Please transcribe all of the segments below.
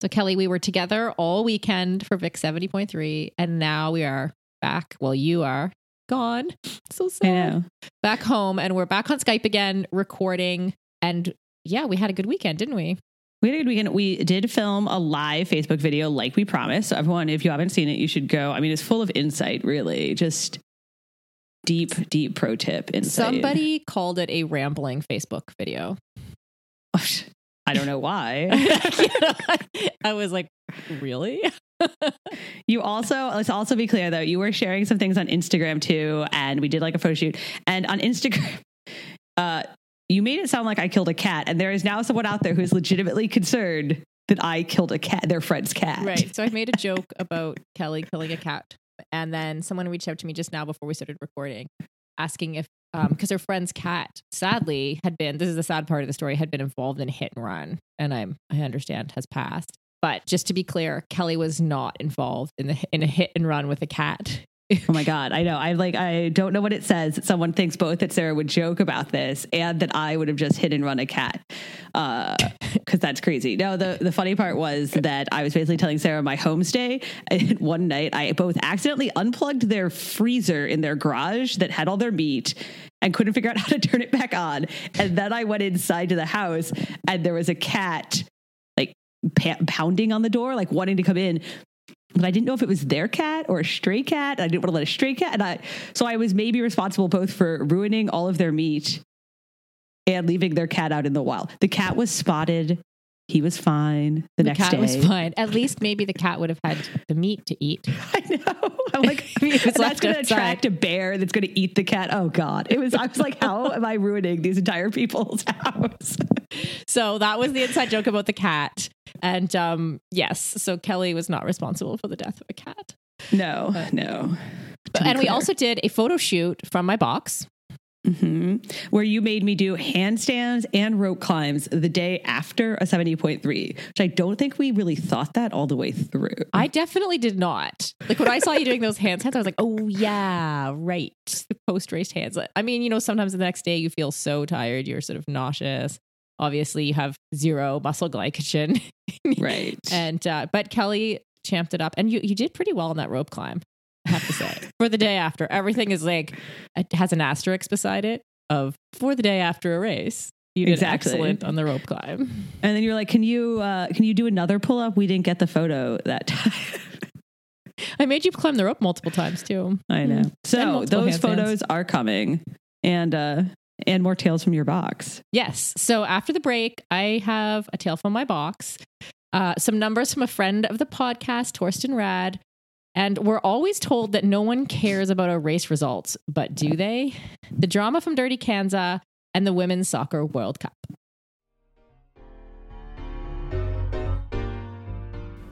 So, Kelly, we were together all weekend for Vic 70.3, and now we are back. Well, you are gone. So sad. Back home, and we're back on Skype again, recording. And yeah, we had a good weekend, didn't we? We had a good weekend. We did film a live Facebook video like we promised. So everyone, if you haven't seen it, you should go. I mean, it's full of insight, really. Just deep, deep pro tip insight. Somebody called it a rambling Facebook video. Oh, I don't know why. I was like, really? You also, let's also be clear though, you were sharing some things on Instagram too, and we did like a photo shoot. And on Instagram, uh, you made it sound like I killed a cat, and there is now someone out there who's legitimately concerned that I killed a cat, their friend's cat. Right. So I made a joke about Kelly killing a cat. And then someone reached out to me just now before we started recording, asking if, Um, because her friend's cat sadly had been, this is the sad part of the story, had been involved in a hit and run. And I'm, I understand has passed. But just to be clear, Kelly was not involved in the in a hit and run with a cat. Oh my god, I know. I like. I don't know what it says. Someone thinks both that Sarah would joke about this and that I would have just hit and run a cat, uh, because that's crazy. No, the the funny part was that I was basically telling Sarah my homestay. And one night, I both accidentally unplugged their freezer in their garage that had all their meat. And couldn't figure out how to turn it back on. And then I went inside to the house, and there was a cat like pounding on the door, like wanting to come in but I didn't know if it was their cat or a stray cat. I didn't want to let a stray cat, and I so I was maybe responsible both for ruining all of their meat and leaving their cat out in the wild. The cat was spotted. He was fine the, The next cat day. was fine. At least maybe the cat would have had the meat to eat. I know. I'm like, that's going to attract a bear that's going to eat the cat. Oh God! It was. I was like, how am I ruining these entire people's house? So that was the inside joke about the cat. And um, yes, so Kelly was not responsible for the death of a cat. No, no. To be and we also did a photo shoot from my box. hmm Where you made me do handstands and rope climbs the day after a 70.3, which I don't think we really thought that all the way through. I definitely did not. Like when I saw you doing those handstands, I was like, oh, yeah, right. Post race hands. I mean, you know, sometimes the next day you feel so tired, you're sort of nauseous. Obviously, you have zero muscle glycogen. right. And, uh, but Kelly champed it up and you, you did pretty well on that rope climb, I have to say. for the day after, everything is like, it has an asterisk beside it of for the day after a race. You did Exactly. excellent on the rope climb. and then you're like, can you uh, can you do another pull up? We didn't get the photo that time. I made you climb the rope multiple times too. I know. So those photos are coming, and uh, and more tales from your box. Yes. So after the break, I have a tale from my box, uh, some numbers from a friend of the podcast, Thorsten Radde. And we're always told that no one cares about our race results, but do they? The drama from Dirty Kanza and the Women's Soccer World Cup.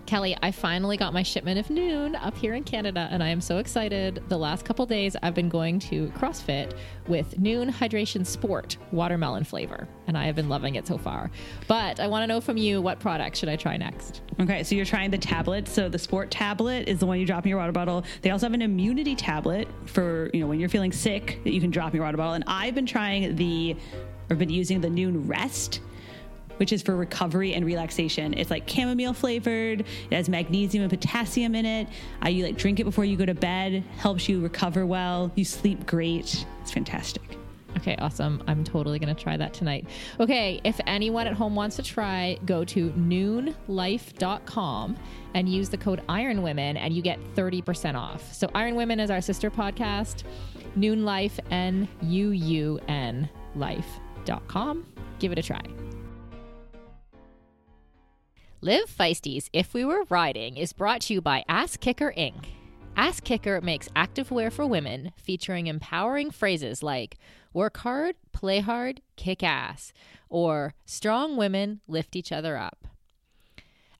Kelly, I finally got my shipment of Nuun up here in Canada, and I am so excited. The last couple days, I've been going to CrossFit with Nuun Hydration Sport watermelon flavor, and I have been loving it so far. But I want to know from you what product should I try next? Okay, so you're trying the tablet. So the sport tablet is the one you drop in your water bottle. They also have an immunity tablet for you know when you're feeling sick that you can drop in your water bottle. And I've been trying the, or been using the Nuun Rest. Which is for recovery and relaxation. It's like chamomile flavored. It has magnesium and potassium in it. Uh, you like drink it before you go to bed. Helps you recover well. You sleep great. It's fantastic. Okay, awesome. I'm totally going to try that tonight. Okay, if anyone at home wants to try, go to nuunlife.com and use the code Iron Women and you get 30% off. So Iron Women is our sister podcast. Nuun Life, N U U N life.com. Give it a try. Live Feisty's If We Were Riding is brought to you by Ass Kicker Inc. Ass Kicker makes activewear for women featuring empowering phrases like work hard, play hard, kick ass, or strong women lift each other up.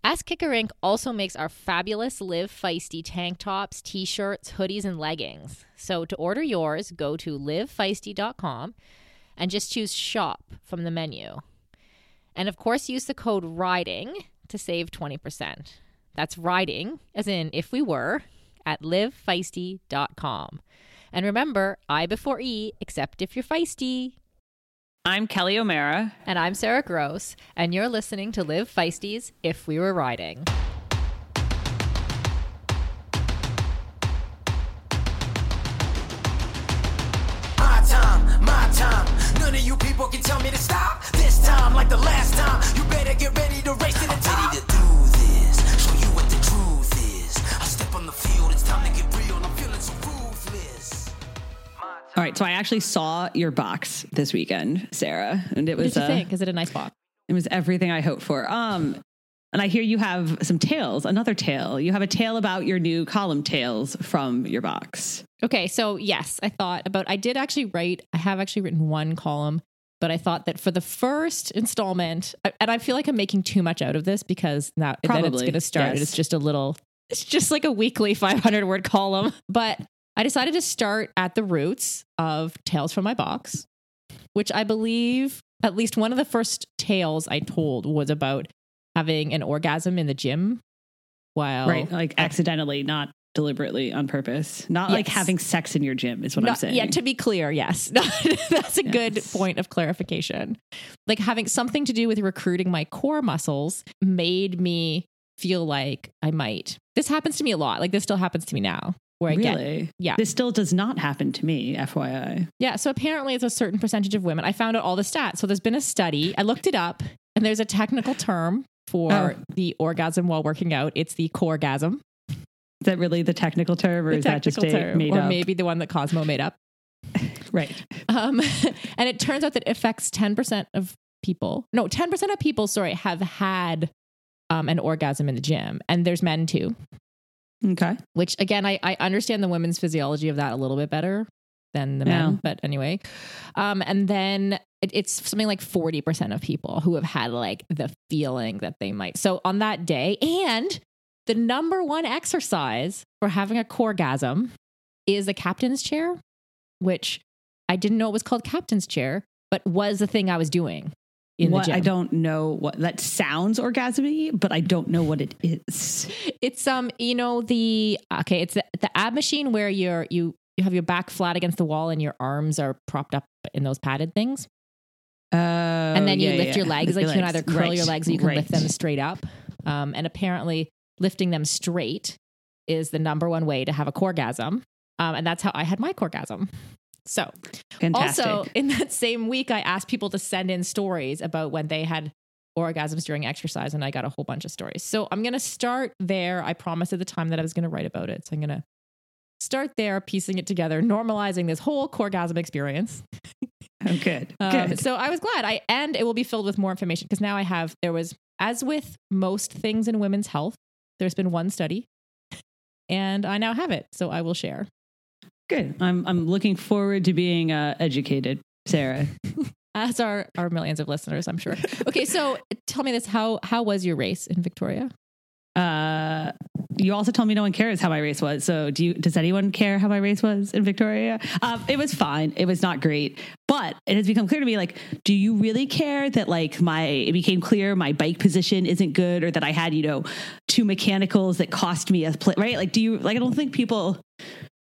Ass Kicker Inc. also makes our fabulous Live Feisty tank tops, t shirts, hoodies, and leggings. So to order yours, go to livefeisty.com and just choose shop from the menu. And of course, use the code RIDING to save 20%. That's riding, as in if we were, at livefeisty.com. And remember, I before E, except if you're feisty. I'm Kelly O'Mara. And I'm Sarah Gross, and you're listening to Live Feisty's If We Were Riding. My time, my time. None of you people can tell me to stop. This time, like the last time, you better get ready to race to the top. To do this, show you what the truth is. I step on the field, it's time to get real. I'm feeling so ruthless. All right, so I actually saw your box this weekend, Sarah, and it What was did you uh, think? Is it a nice box? it was everything I hoped for. Um, and I hear you have some tales, another tale. You have a tale about your new column tales from your box. Okay, so yes, I thought about. I did actually write. I have actually written one column, but I thought that for the first installment, and I feel like I'm making too much out of this because now then it's going to start. yes. It's just a little. It's just like a weekly 500 word column, but I decided to start at the roots of tales from my box, which I believe at least one of the first tales I told was about having an orgasm in the gym while right, like accidentally, not deliberately, on purpose. Not like having sex in your gym is what I'm saying. Yeah, to be clear, yes. That's a good point of clarification. Like having something to do with recruiting my core muscles made me feel like I might. This happens to me a lot. Like this still happens to me now where I get really? yeah. This still does not happen to me, FYI. Yeah, so apparently it's a certain percentage of women. I found out all the stats. So there's been a study. I looked it up and there's a technical term for Oh. the orgasm while working out. It's the coregasm. Is that really the technical term, or The is that just a term, made or up? maybe the one that Cosmo made up. Right. Um, and it turns out that it affects 10% of people. No, 10% of people, sorry, have had um, an orgasm in the gym. And there's men too, Okay. which again, I, I understand the women's physiology of that a little bit better than the Yeah. men. But anyway. Um, and then it, it's something like 40% of people who have had like the feeling that they might. So on that day, and the number one exercise for having a coregasm is the captain's chair, which I didn't know it was called captain's chair, but was the thing I was doing in what the gym. I don't know what that sounds orgasmy, but I don't know what it is. It's um, you know the okay, it's the, the ab machine where you're you you have your back flat against the wall and your arms are propped up in those padded things, Uh, and then you lift your legs like you can either curl your legs or you can lift them straight up. Um, and apparently lifting them straight is the number one way to have a coregasm. Um, and that's how I had my coregasm. So Fantastic. Also, in that same week, I asked people to send in stories about when they had orgasms during exercise, and I got a whole bunch of stories. So I'm going to start there. I promised at the time that I was going to write about it. So I'm going to start there, piecing it together, normalizing this whole orgasm experience. oh, good. Um, good. so I was glad. I and it will be filled with more information because now I have there was as with most things in women's health, there's been one study, and I now have it. So I will share. Good. I'm I'm looking forward to being uh, educated, Sarah. as are our millions of listeners, I'm sure. Okay, so tell me this: how how was your race in Victoria? Uh, you also told me no one cares how my race was. So do you? Does anyone care how my race was in Victoria? Um, it was fine. It was not great, but it has become clear to me. Like, do you really care that like my? It became clear my bike position isn't good, or that I had you know two mechanicals that cost me a pl- right. Like, do you like? I don't think people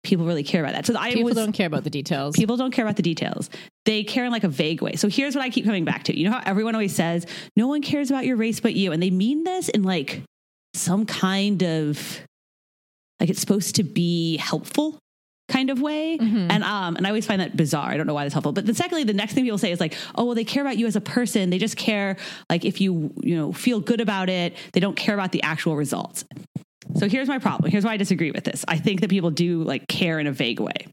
people really care about that. So I People was don't care about the details. People don't care about the details. They care in like a vague way. So here's what I keep coming back to. You know how everyone always says, no one cares about your race but you. And they mean this in like some kind of like it's supposed to be helpful kind of way. Mhm. And um and I always find that bizarre. I don't know why that's helpful. But then secondly, the next thing people say is like, oh well, they care about you as a person. They just care like if you, you know, feel good about it. They don't care about the actual results. So here's my problem. Here's why I disagree with this. I think that people do like care in a vague way,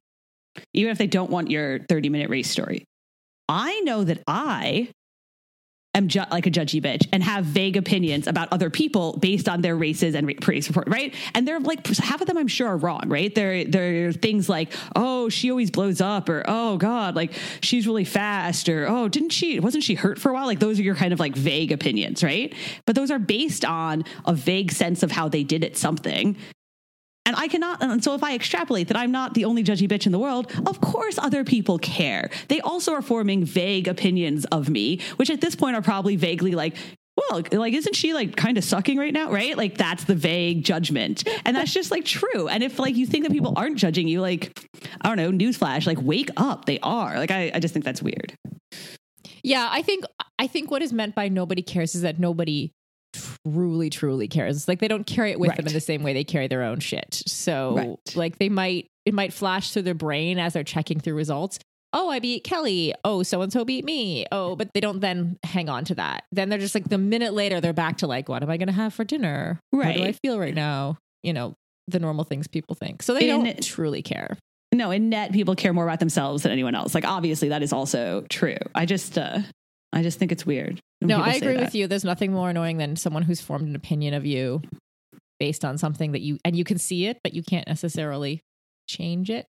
even if they don't want your 30 minute race story. I know that I am ju- like a judgy bitch and have vague opinions about other people based on their races and ra- race report, right? And they're like half of them I'm sure are wrong, right? There there are things like, "Oh, she always blows up," or "Oh god, like she's really fast," or "Oh, didn't she wasn't she hurt for a while?" Like those are your kind of like vague opinions, right? But those are based on a vague sense of how they did it something. And I cannot, and so if I extrapolate that I'm not the only judgy bitch in the world, of course other people care. They also are forming vague opinions of me, which at this point are probably vaguely like, well, like, isn't she like kind of sucking right now? Right? Like, that's the vague judgment. And that's just like true. And if like you think that people aren't judging you, like, I don't know, newsflash, like, wake up. They are. Like, I, I just think that's weird. Yeah, I think I think what is meant by nobody cares is that nobody truly truly cares. It's like they don't carry it with them in the same way they carry their own shit. So Right. like they might it might flash through their brain as they're checking through results. Oh, I beat Kelly. Oh, so and so beat me. Oh, but they don't then hang on to that. Then they're just like the minute later they're back to like, what am I going to have for dinner? How do I feel right now? You know, the normal things people think. So they And- don't truly care. No, in net, people care more about themselves than anyone else. Like, obviously, that is also true. I just, uh, I just think it's weird. When No, I agree with you. There's nothing more annoying than someone who's formed an opinion of you based on something that you and you can see it, but you can't necessarily change it.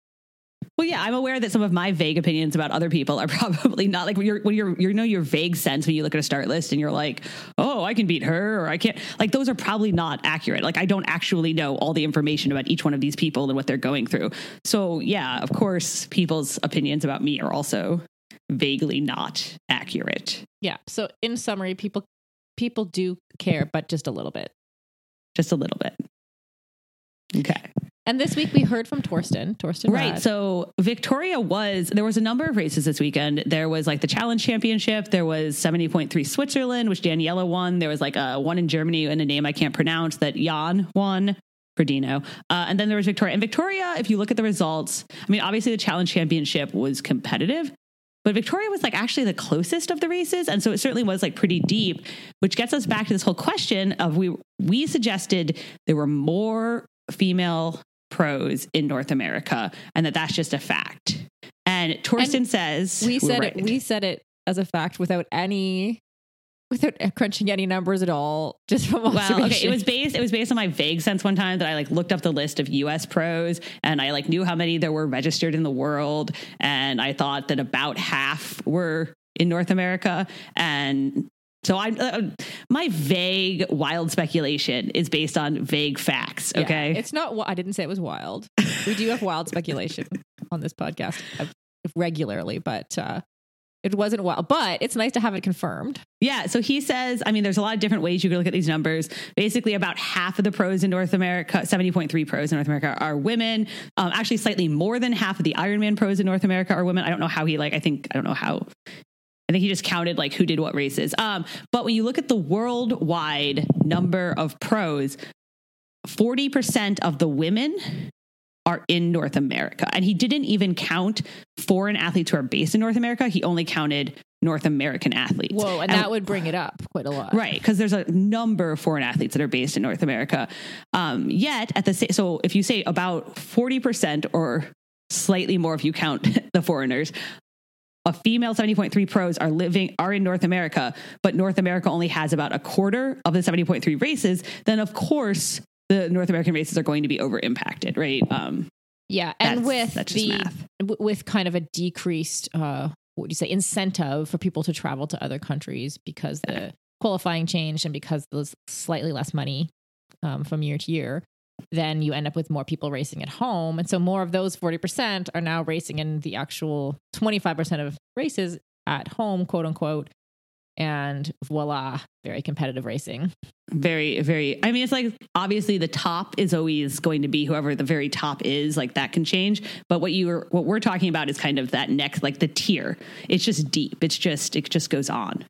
Well, yeah, I'm aware that some of my vague opinions about other people are probably not like when you're when you're you know your vague sense when you look at a start list and you're like, oh, I can beat her or I can't. Like those are probably not accurate. Like I don't actually know all the information about each one of these people and what they're going through. So yeah, of course, people's opinions about me are also vaguely not accurate. Yeah. So in summary, people people do care, but just a little bit. Just a little bit. Okay. And this week we heard from Thorsten. Thorsten Right. So Victoria was, there was a number of races this weekend. There was like the Challenge Championship. There was 70.3 Switzerland, which Daniela won. There was like a one in Germany and a name I can't pronounce that Jan won. Frodeno. Uh, and then there was Victoria. And Victoria, if you look at the results, I mean, obviously the Challenge Championship was competitive, but Victoria was like actually the closest of the races. And so it certainly was like pretty deep, which gets us back to this whole question of we, we suggested there were more female pros in North America and that that's just a fact. And Thorsten And says we said right. it we said it as a fact without any without crunching any numbers at all, just from. Well, okay, it was based it was based on my vague sense one time that I like looked up the list of US pros and I like knew how many there were registered in the world and I thought that about half were in North America and so I uh, my vague wild speculation is based on vague facts, Yeah, okay? it's not. I didn't say it was wild. We do have wild speculation on this podcast uh, regularly, but uh, it wasn't wild. But it's nice to have it confirmed. Yeah. So he says, I mean, there's a lot of different ways you can look at these numbers. Basically, about half of the pros in North America, 70.3 pros in North America are women. Um, actually, slightly more than half of the Ironman pros in North America are women. I don't know how he, like, I think, I don't know how. I think he just counted like who did what races. Um, but when you look at the worldwide number of pros, 40% of the women are in North America. And he didn't even count foreign athletes who are based in North America. He only counted North American athletes. Whoa, and, that would bring it up quite a lot. Right, because there's a number of foreign athletes that are based in North America. Um, yet, at the so if you say about forty percent or slightly more, if you count the foreigners, a female seventy point three pros are living are in North America, but North America only has about a quarter of the seventy point three races. Then, of course, the North American races are going to be over impacted, right? Um, Yeah, and with the w- with kind of a decreased, uh, what do you say, incentive for people to travel to other countries because the qualifying changed and because there's slightly less money um, from year to year, then you end up with more people racing at home, and so more of those forty percent are now racing in the actual twenty five percent of races at home, quote unquote. And voila, very competitive racing. very very i mean it's like obviously the top is always going to be whoever the very top is like that can change but what you are what we're talking about is kind of that next like the tier it's just deep it's just it just goes on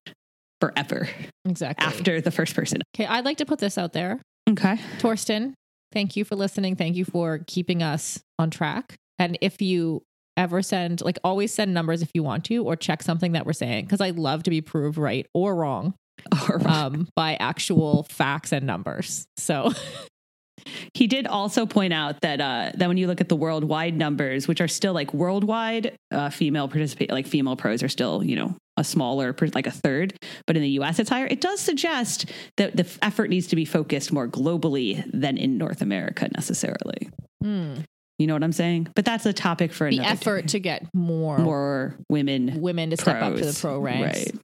forever Exactly. after the first person Okay, I'd like to put this out there. okay Thorsten, thank you for listening. Thank you for keeping us on track. And if you ever send, like, always send numbers if you want to, or check something that we're saying, because I'd love to be proved right or wrong um, by actual facts and numbers. So, he did also point out that uh that when you look at the worldwide numbers which are still like worldwide uh female participate like female pros are still you know a smaller like a third. But in the US it's higher. It does suggest that the effort needs to be focused more globally than in North America necessarily. Hmm, you know what I'm saying but that's a topic for another. the another effort day. to get more, more women women to step up to the pro ranks right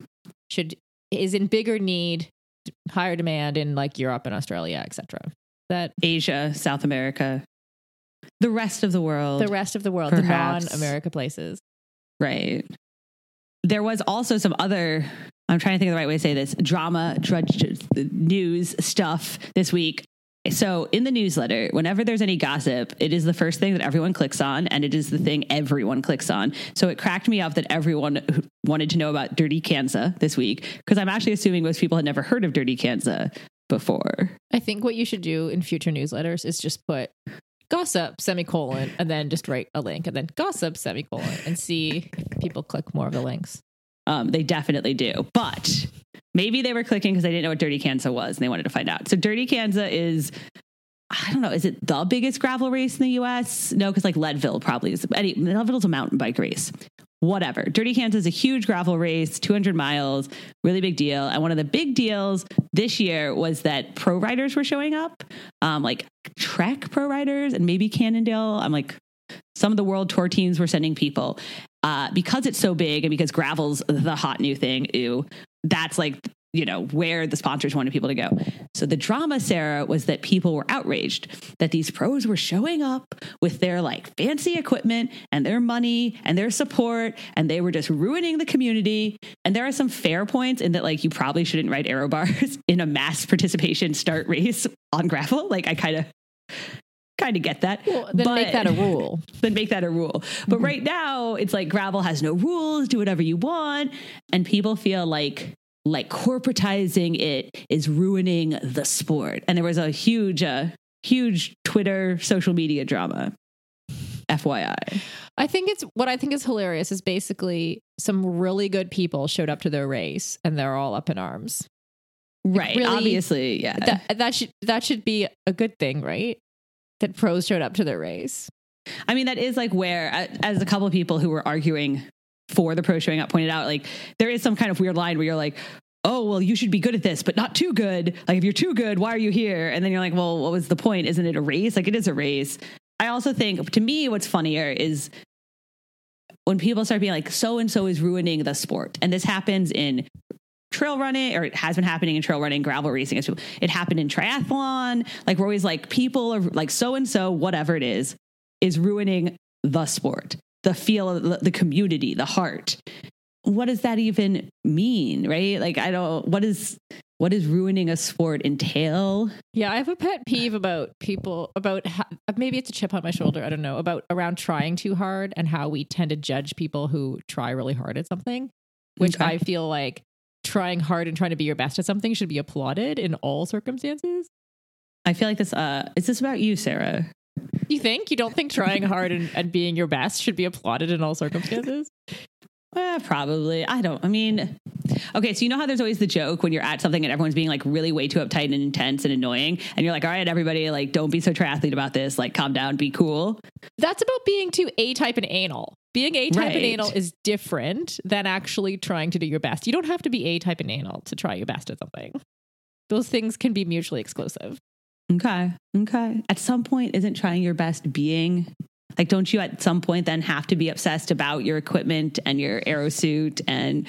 should is in bigger need, higher demand in like Europe and Australia, etc. That Asia South America the rest of the world the rest of the world, Perhaps. the non-America places. Right. There was also some other, I'm trying to think of the right way to say this, drama, drudge, news stuff this week. So in the newsletter, whenever there's any gossip, it is the first thing that everyone clicks on, and it is the thing everyone clicks on. So it cracked me up that everyone wanted to know about Dirty Kanza this week, because I'm actually assuming most people had never heard of Dirty Kanza before. I think what you should do in future newsletters is just put gossip semicolon and then just write a link and then gossip semicolon and see if people click more of the links. Um, they definitely do. But maybe they were clicking because they didn't know what Dirty Kanza was and they wanted to find out. So Dirty Kanza is, I don't know, is it the biggest gravel race in the US? No, because like Leadville probably is. Any, Leadville's a mountain bike race. Whatever. Dirty Kanza is a huge gravel race, 200 miles, really big deal. And one of the big deals this year was that pro riders were showing up, um, like Trek pro riders and maybe Cannondale. I'm like, some of the world tour teams were sending people uh, because it's so big and because gravel's the hot new thing. Ew, that's like you know where the sponsors wanted people to go. So the drama, Sarah, was that people were outraged that these pros were showing up with their like fancy equipment and their money and their support, and they were just ruining the community. And there are some fair points in that like you probably shouldn't ride aero bars in a mass participation start race on gravel. Like I kind of kind of get that. Well, then but, make that a rule. then make that a rule. But right now, it's like gravel has no rules, do whatever you want, and people feel like like corporatizing it is ruining the sport. And there was a huge uh, huge Twitter social media drama. FYI. I think it's what I think is hilarious is basically some really good people showed up to their race and they're all up in arms. Right. really- obviously, yeah. That that should that should be a good thing, right? That pros showed up to their race. I mean, that is like where, uh, as a couple of people who were arguing for the pro showing up pointed out, like there is some kind of weird line where you're like, oh, well, you should be good at this, but not too good. Like if you're too good, why are you here? And then you're like, well, what was the point? Isn't it a race? Like it is a race. I also think, to me, what's funnier is when people start being like, so and so is ruining the sport. And this happens in trail running, or it has been happening in trail running, gravel racing. It happened in triathlon. Like we're always like, people are like, so and so, whatever it is, is ruining the sport, the feel of the- community, the heart. What does that even mean, right? Like, I don't, what is, what does ruining a sport entail? Yeah, I have a pet peeve about people about how, maybe it's a chip on my shoulder. I don't know about around trying too hard and how we tend to judge people who try really hard at something, which Okay. I feel like trying hard and trying to be your best at something should be applauded in all circumstances. I feel like this, uh, is this about you, Sarah? You think you don't think trying hard and, and being your best should be applauded in all circumstances? Eh, probably. I don't. I mean, okay. So you know how there's always the joke when you're at something and everyone's being like really way too uptight and intense and annoying, and you're like, "All right, everybody, like, don't be so triathlete about this. Like, calm down, be cool." That's about being too A type and anal. Being A type Right. and anal is different than actually trying to do your best. You don't have to be A type and anal to try your best at something. Those things can be mutually exclusive. Okay. Okay. At some point, isn't trying your best being like? Don't you at some point then have to be obsessed about your equipment and your aero suit and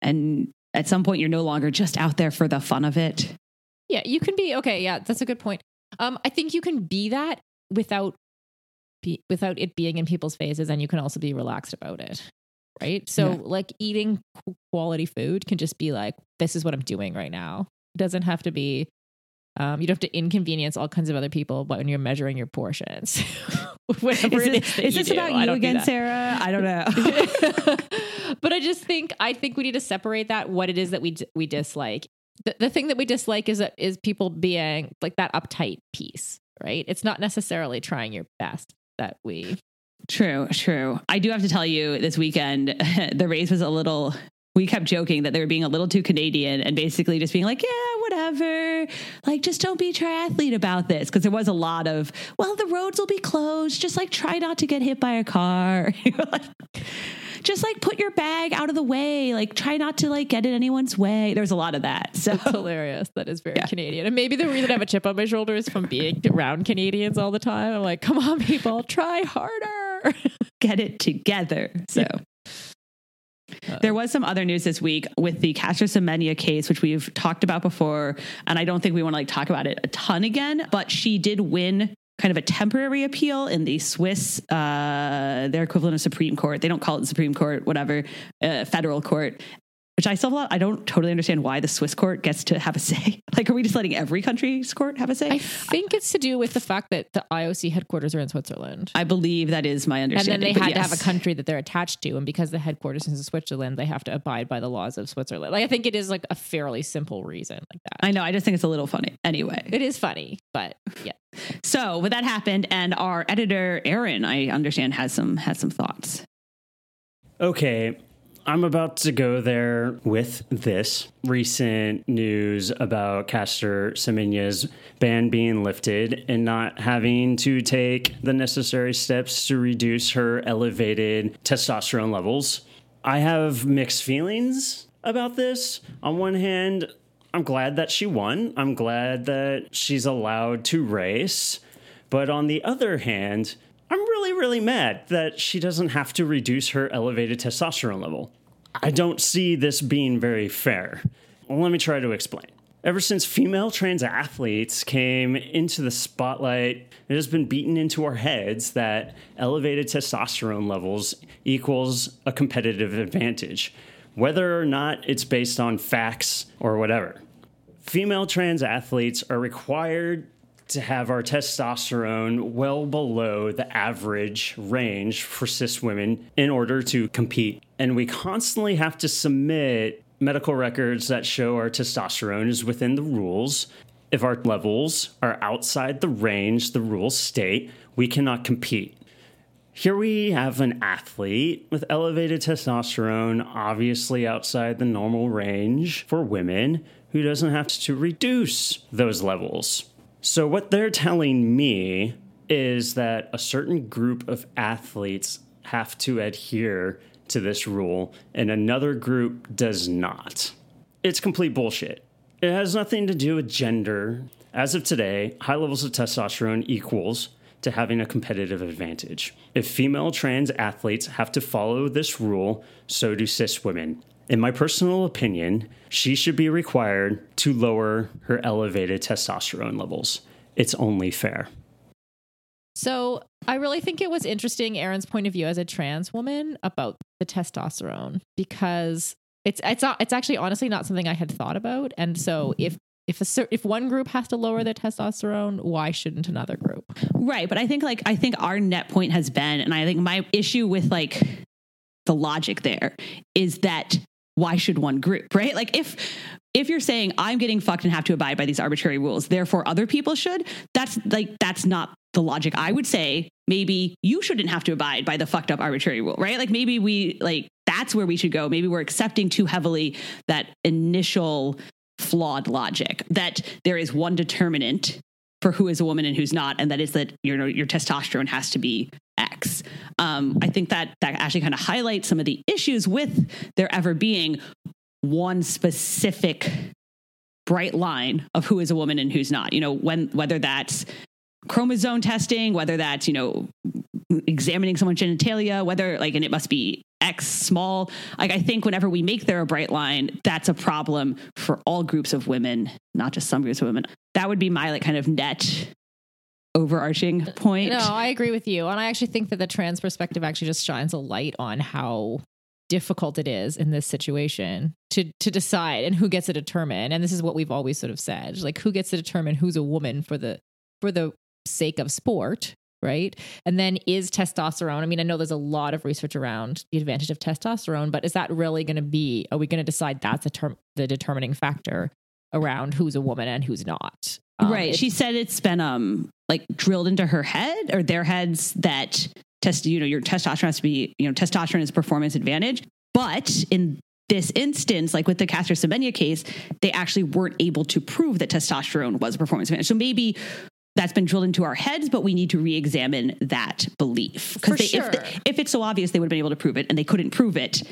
and at some point you're no longer just out there for the fun of it. Yeah, you can be okay. Yeah, that's a good point. Um, I think you can be that without be, without it being in people's faces, and you can also be relaxed about it, right? So, Yeah. like eating quality food can just be like, this is what I'm doing right now. It doesn't have to be. Um, you don't have to inconvenience all kinds of other people when you're measuring your portions. Whatever Is it this, is, that is you this do. about you again. Sarah? I don't know. but I just think I think we need to separate that what it is that we d- we dislike. The, the thing that we dislike is that is people being like that uptight piece, right? It's not necessarily trying your best that we. True, true. I do have to tell you, this weekend, the race was a little. We kept joking that they were being a little too Canadian and basically just being like, yeah, whatever. Like, just don't be triathlete about this. Because there was a lot of, well, the roads will be closed. Just like try not to get hit by a car. just like put your bag out of the way. Like, try not to like get in anyone's way. There's a lot of that. So, It's hilarious. That is very Yeah. Canadian, and maybe the reason I have a chip on my shoulder is from being around Canadians all the time. I'm like, come on, people, try harder. get it together. So. There was some other news this week with the Caster Semenya case, which we've talked about before, and I don't think we want to like talk about it a ton again. But she did win kind of a temporary appeal in the Swiss, uh, their equivalent of Supreme Court. They don't call it Supreme Court, whatever, uh, federal court. Which I still have a lot. I don't totally understand why the Swiss court gets to have a say. Like, are we just letting every country's court have a say? I think it's to do with the fact that the IOC headquarters are in Switzerland. I believe that is my understanding. and then they but had to have a country that they're attached to, and because the headquarters is in Switzerland, they have to abide by the laws of Switzerland. Like I think it is like a fairly simple reason like that. I know. I just think it's a little funny. Anyway, it is funny, but yeah. so with that happened, and our editor Aaron, I understand, has some has some thoughts. Okay, I'm about to go there with this recent news about Caster Semenya's ban being lifted and not having to take the necessary steps to reduce her elevated testosterone levels. I have mixed feelings about this. On one hand, I'm glad that she won. I'm glad that she's allowed to race. But on the other hand, really, mad that she doesn't have to reduce her elevated testosterone level. I don't see this being very fair. Let me try to explain. Ever since female trans athletes came into the spotlight, it has been beaten into our heads that elevated testosterone levels equals a competitive advantage, whether or not it's based on facts or whatever. Female trans athletes are required to have our testosterone well below the average range for cis women in order to compete. And we constantly have to submit medical records that show our testosterone is within the rules. If our levels are outside the range the rules state, we cannot compete. Here we have an athlete with elevated testosterone, obviously outside the normal range for women, who doesn't have to reduce those levels. So, what they're telling me is that a certain group of athletes have to adhere to this rule and another group does not. It's complete bullshit. It has nothing to do with gender. As of today, high levels of testosterone equals to having a competitive advantage. If female trans athletes have to follow this rule, so do cis women. In my personal opinion, she should be required to lower her elevated testosterone levels. It's only fair. So I really think it was interesting Aaron's point of view as a trans woman about the testosterone because it's it's not, it's actually honestly not something I had thought about. And so if if a cer- if one group has to lower their testosterone, why shouldn't another group? Right, but I think like I think our net point has been, and I think my issue with like the logic there is that why should one group, right? Like if if you're saying I'm getting fucked and have to abide by these arbitrary rules, therefore other people should, that's like that's not the logic. I would say maybe you shouldn't have to abide by the fucked up arbitrary rule, right? Like maybe we like that's where we should go. Maybe we're accepting too heavily that initial flawed logic that there is one determinant for who is a woman and who's not, and that is that your your testosterone has to be X. Um, I think that that actually kind of highlights some of the issues with there ever being one specific bright line of who is a woman and who's not. You know, when whether that's chromosome testing, whether that's you know examining someone's genitalia, whether like and it must be X small. Like I think whenever we make there a bright line, that's a problem for all groups of women, not just some groups of women. That would be my like kind of net overarching point. No, I agree with you. And I actually think that the trans perspective actually just shines a light on how difficult it is in this situation to to decide and who gets to determine. And this is what we've always sort of said. Like who gets to determine who's a woman for the for the sake of sport, right? And then is testosterone. I mean, I know there's a lot of research around the advantage of testosterone, but is that really going to be are we going to decide that's the term the determining factor around who's a woman and who's not? Um, right. She said it's been um like drilled into her head or their heads that test you know your testosterone has to be you know testosterone is performance advantage. But in this instance, like with the Caster Semenya case, they actually weren't able to prove that testosterone was a performance advantage. So maybe that's been drilled into our heads, but we need to re-examine that belief For if, if it's so obvious, they would have been able to prove it, and they couldn't prove it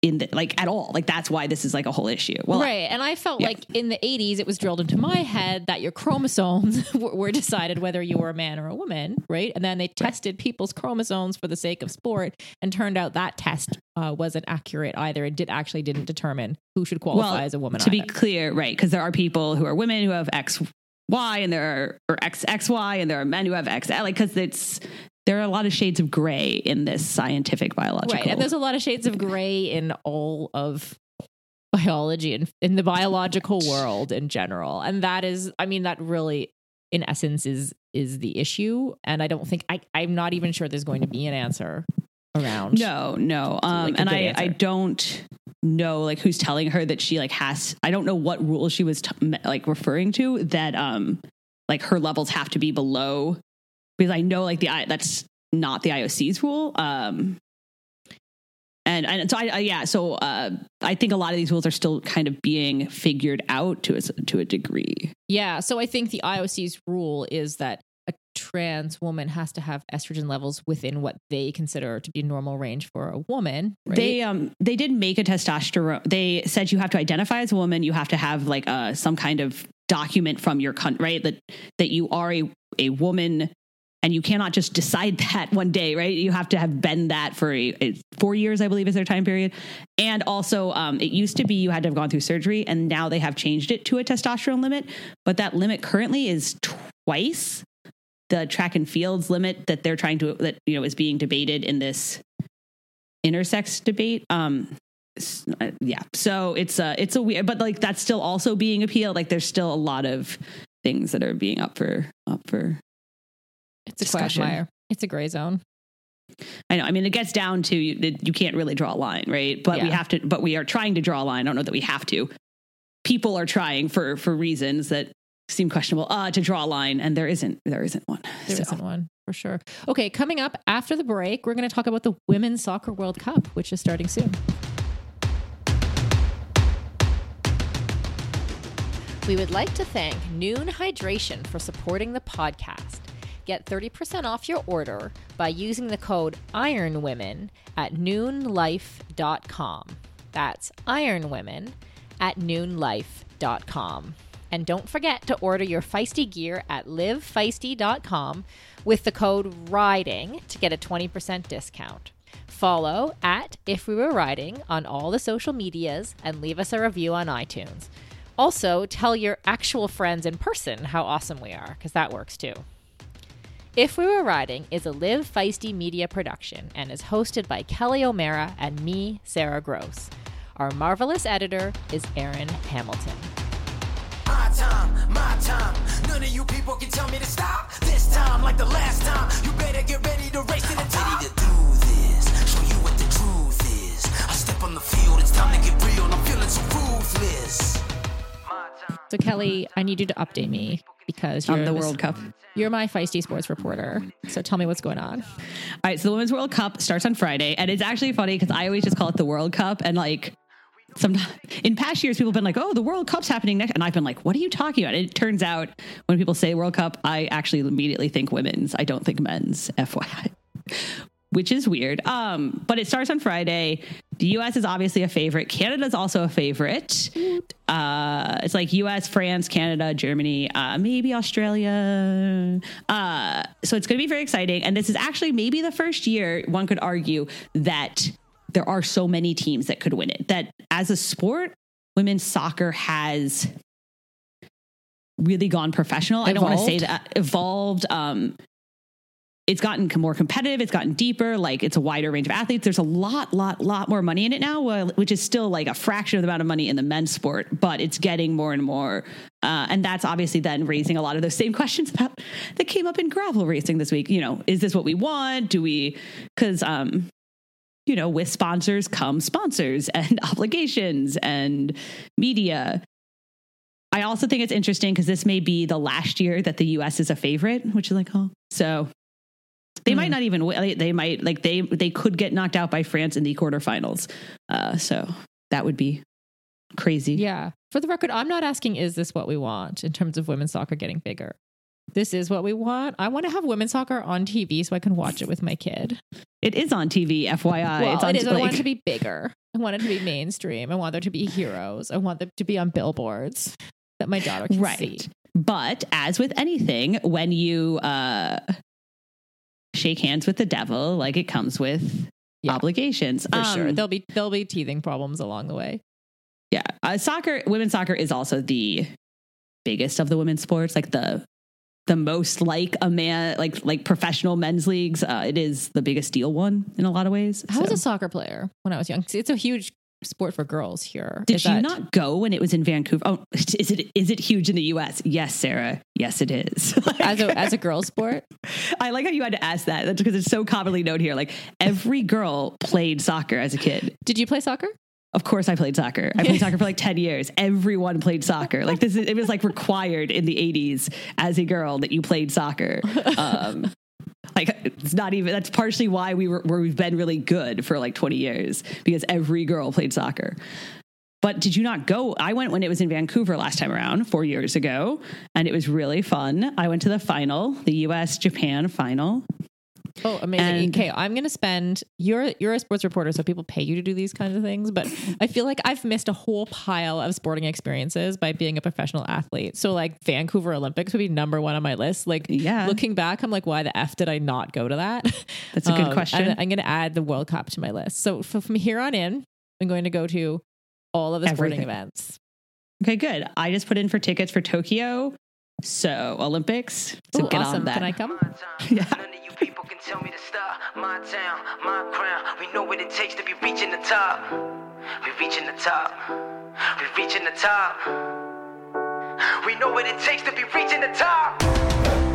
in the like at all. Like that's why this is like a whole issue. Well, right. And I felt yeah. like in the 80s, it was drilled into my head that your chromosomes were, decided whether you were a man or a woman, right? And then they tested people's chromosomes for the sake of sport, and turned out that test uh, wasn't accurate either. It did actually didn't determine who should qualify as a woman. To be clear, right? Because there are people who are women who have X, Y, and there are or X X Y, and there are men who have X. Like because it's there are a lot of shades of gray in this scientific biological. Right. And there's a lot of shades of gray in all of biology and in the biological world in general. And that is, I mean, that really in essence is is the issue. And I don't think I, I'm not even sure there's going to be an answer around. no, no. Um, like and I, I don't know like who's telling her that she like has. I don't know what rule she was t- like referring to that um like her levels have to be below because I know like the I that's not the IOC's rule. Um, and and so I, I yeah so uh, I think a lot of these rules are still kind of being figured out to a, to a degree. Yeah. So I think the IOC's rule is that a trans woman has to have estrogen levels within what they consider to be normal range for a woman. Right? They um they did make a testosterone. They said you have to identify as a woman. You have to have like uh some kind of document from your country, right? That that you are a a woman, and you cannot just decide that one day, right? You have to have been that for a four years, I believe, is their time period. And also, um, it used to be you had to have gone through surgery, and now they have changed it to a testosterone limit. But that limit currently is twice the track and fields limit that they're trying to that you know is being debated in this intersex debate. Um, uh, yeah, so it's a it's a weird, but like that's still also being appealed. Like there's still a lot of things that are being up for up for. It's a discussion. quagmire. It's a gray zone. I know. I mean, it gets down to you, you can't really draw a line, right? But we have to. But we are trying to draw a line. I don't know that we have to. People are trying for for reasons that seem questionable uh, to draw a line, and there isn't there isn't one. There So- not one for sure. Okay, coming up after the break, we're going to talk about the Women's Soccer World Cup, which is starting soon. We would like to thank Nuun Hydration for supporting the podcast. Get 30% off your order by using the code IRONWOMEN at nuunlife.com. That's IRONWOMEN at nuunlife.com. And don't forget to order your feisty gear at livefeisty.com with the code RIDING to get a 20% discount. Follow at If We Were Riding on all the social medias and leave us a review on iTunes. Also, tell your actual friends in person how awesome we are, because that works too. If We Were Riding is a Live Feisty media production and is hosted by Kelly O'Mara and me, Sarah Gross. Our marvelous editor is Aaron Hamilton. My time, my time. None of you people can tell me to stop. This time, like the last time, you better get ready to race to the top. So, Kelly, I need you to update me because you're on the this- World Cup. You're my feisty sports reporter. So tell me what's going on. All right, so the Women's World Cup starts on Friday, and it's actually funny because I always just call it the World Cup, and like sometimes in past years, people have been like, "Oh, the World Cup's happening next," and I've been like, "What are you talking about?" And it turns out when people say World Cup, I actually immediately think women's. I don't think men's. FYI. Which is weird. Um, but it starts on Friday. The US is obviously a favorite. Canada's also a favorite. Uh, it's like US, France, Canada, Germany, uh, maybe Australia. Uh, so it's going to be very exciting. And this is actually maybe the first year one could argue that there are so many teams that could win it. That as a sport, women's soccer has really gone professional. I don't want to say Evolved? that evolved. Um, it's gotten more competitive. It's gotten deeper. Like it's a wider range of athletes. There's a lot, lot, lot more money in it now, which is still like a fraction of the amount of money in the men's sport, but it's getting more and more. Uh, and that's obviously then raising a lot of those same questions about that came up in gravel racing this week. You know, is this what we want? Do we? Because um, you know, with sponsors come sponsors and obligations and media. I also think it's interesting because this may be the last year that the US is a favorite, which is like, oh, so they might not even win. They might like they they could get knocked out by France in the quarterfinals. Uh, so that would be crazy. Yeah. For the record, I'm not asking, is this what we want in terms of women's soccer getting bigger? This is what we want. I want to have women's soccer on TV so I can watch it with my kid. It is on TV, FYI. well, it's on it is. but I want it to be bigger. I want it to be mainstream. I want there to be heroes. I want them to be on billboards that my daughter can right. see. But as with anything, when you uh, shake hands with the devil, like it comes with Yeah. obligations. For sure. Um, There'll be there'll be teething problems along the way. Yeah, uh, soccer, women's soccer is also the biggest of the women's sports. Like the the most like a man, like like professional men's leagues. Uh, it is the biggest deal one in a lot of ways. I was a soccer player when I was young. It's a huge sport for girls here. Did Is you that- not go when it was in Vancouver? Oh, is it is it huge in the U.S.? Yes, Sarah. Yes, it is. Like, as a as a girl sport? I like how you had to ask that. That's because it's so commonly known here. Like every girl played soccer as a kid. Did you play soccer? Of course, I played soccer. I played soccer for like ten years. Everyone played soccer. Like this, is, it was like required in the '80s as a girl that you played soccer. Um, like it's not even. That's partially why we were where we've been really good for like 20 years because every girl played soccer. But did you not go? I went when it was in Vancouver last time around, four years ago, and it was really fun. I went to the final, the U.S. Japan final. Oh, amazing. And- okay, I'm going to spend you're you're a sports reporter so people pay you to do these kinds of things, but I feel like I've missed a whole pile of sporting experiences by being a professional athlete. So like Vancouver Olympics would be number 1 on my list. Like Yeah. looking back, I'm like why the f did I not go to that? That's a good Um, question. and I'm going to add the World Cup to my list. So f- from here on in, I'm going to go to all of the sporting Everything. events. Okay, good. I just put in for tickets for Tokyo. So Olympics. So Ooh, get awesome. on that. Can I come? Yeah. Tell me to stop. My town, my crown. We know what it takes to be reaching the top. We reaching the top. We reaching the top. We know what it takes to be reaching the top.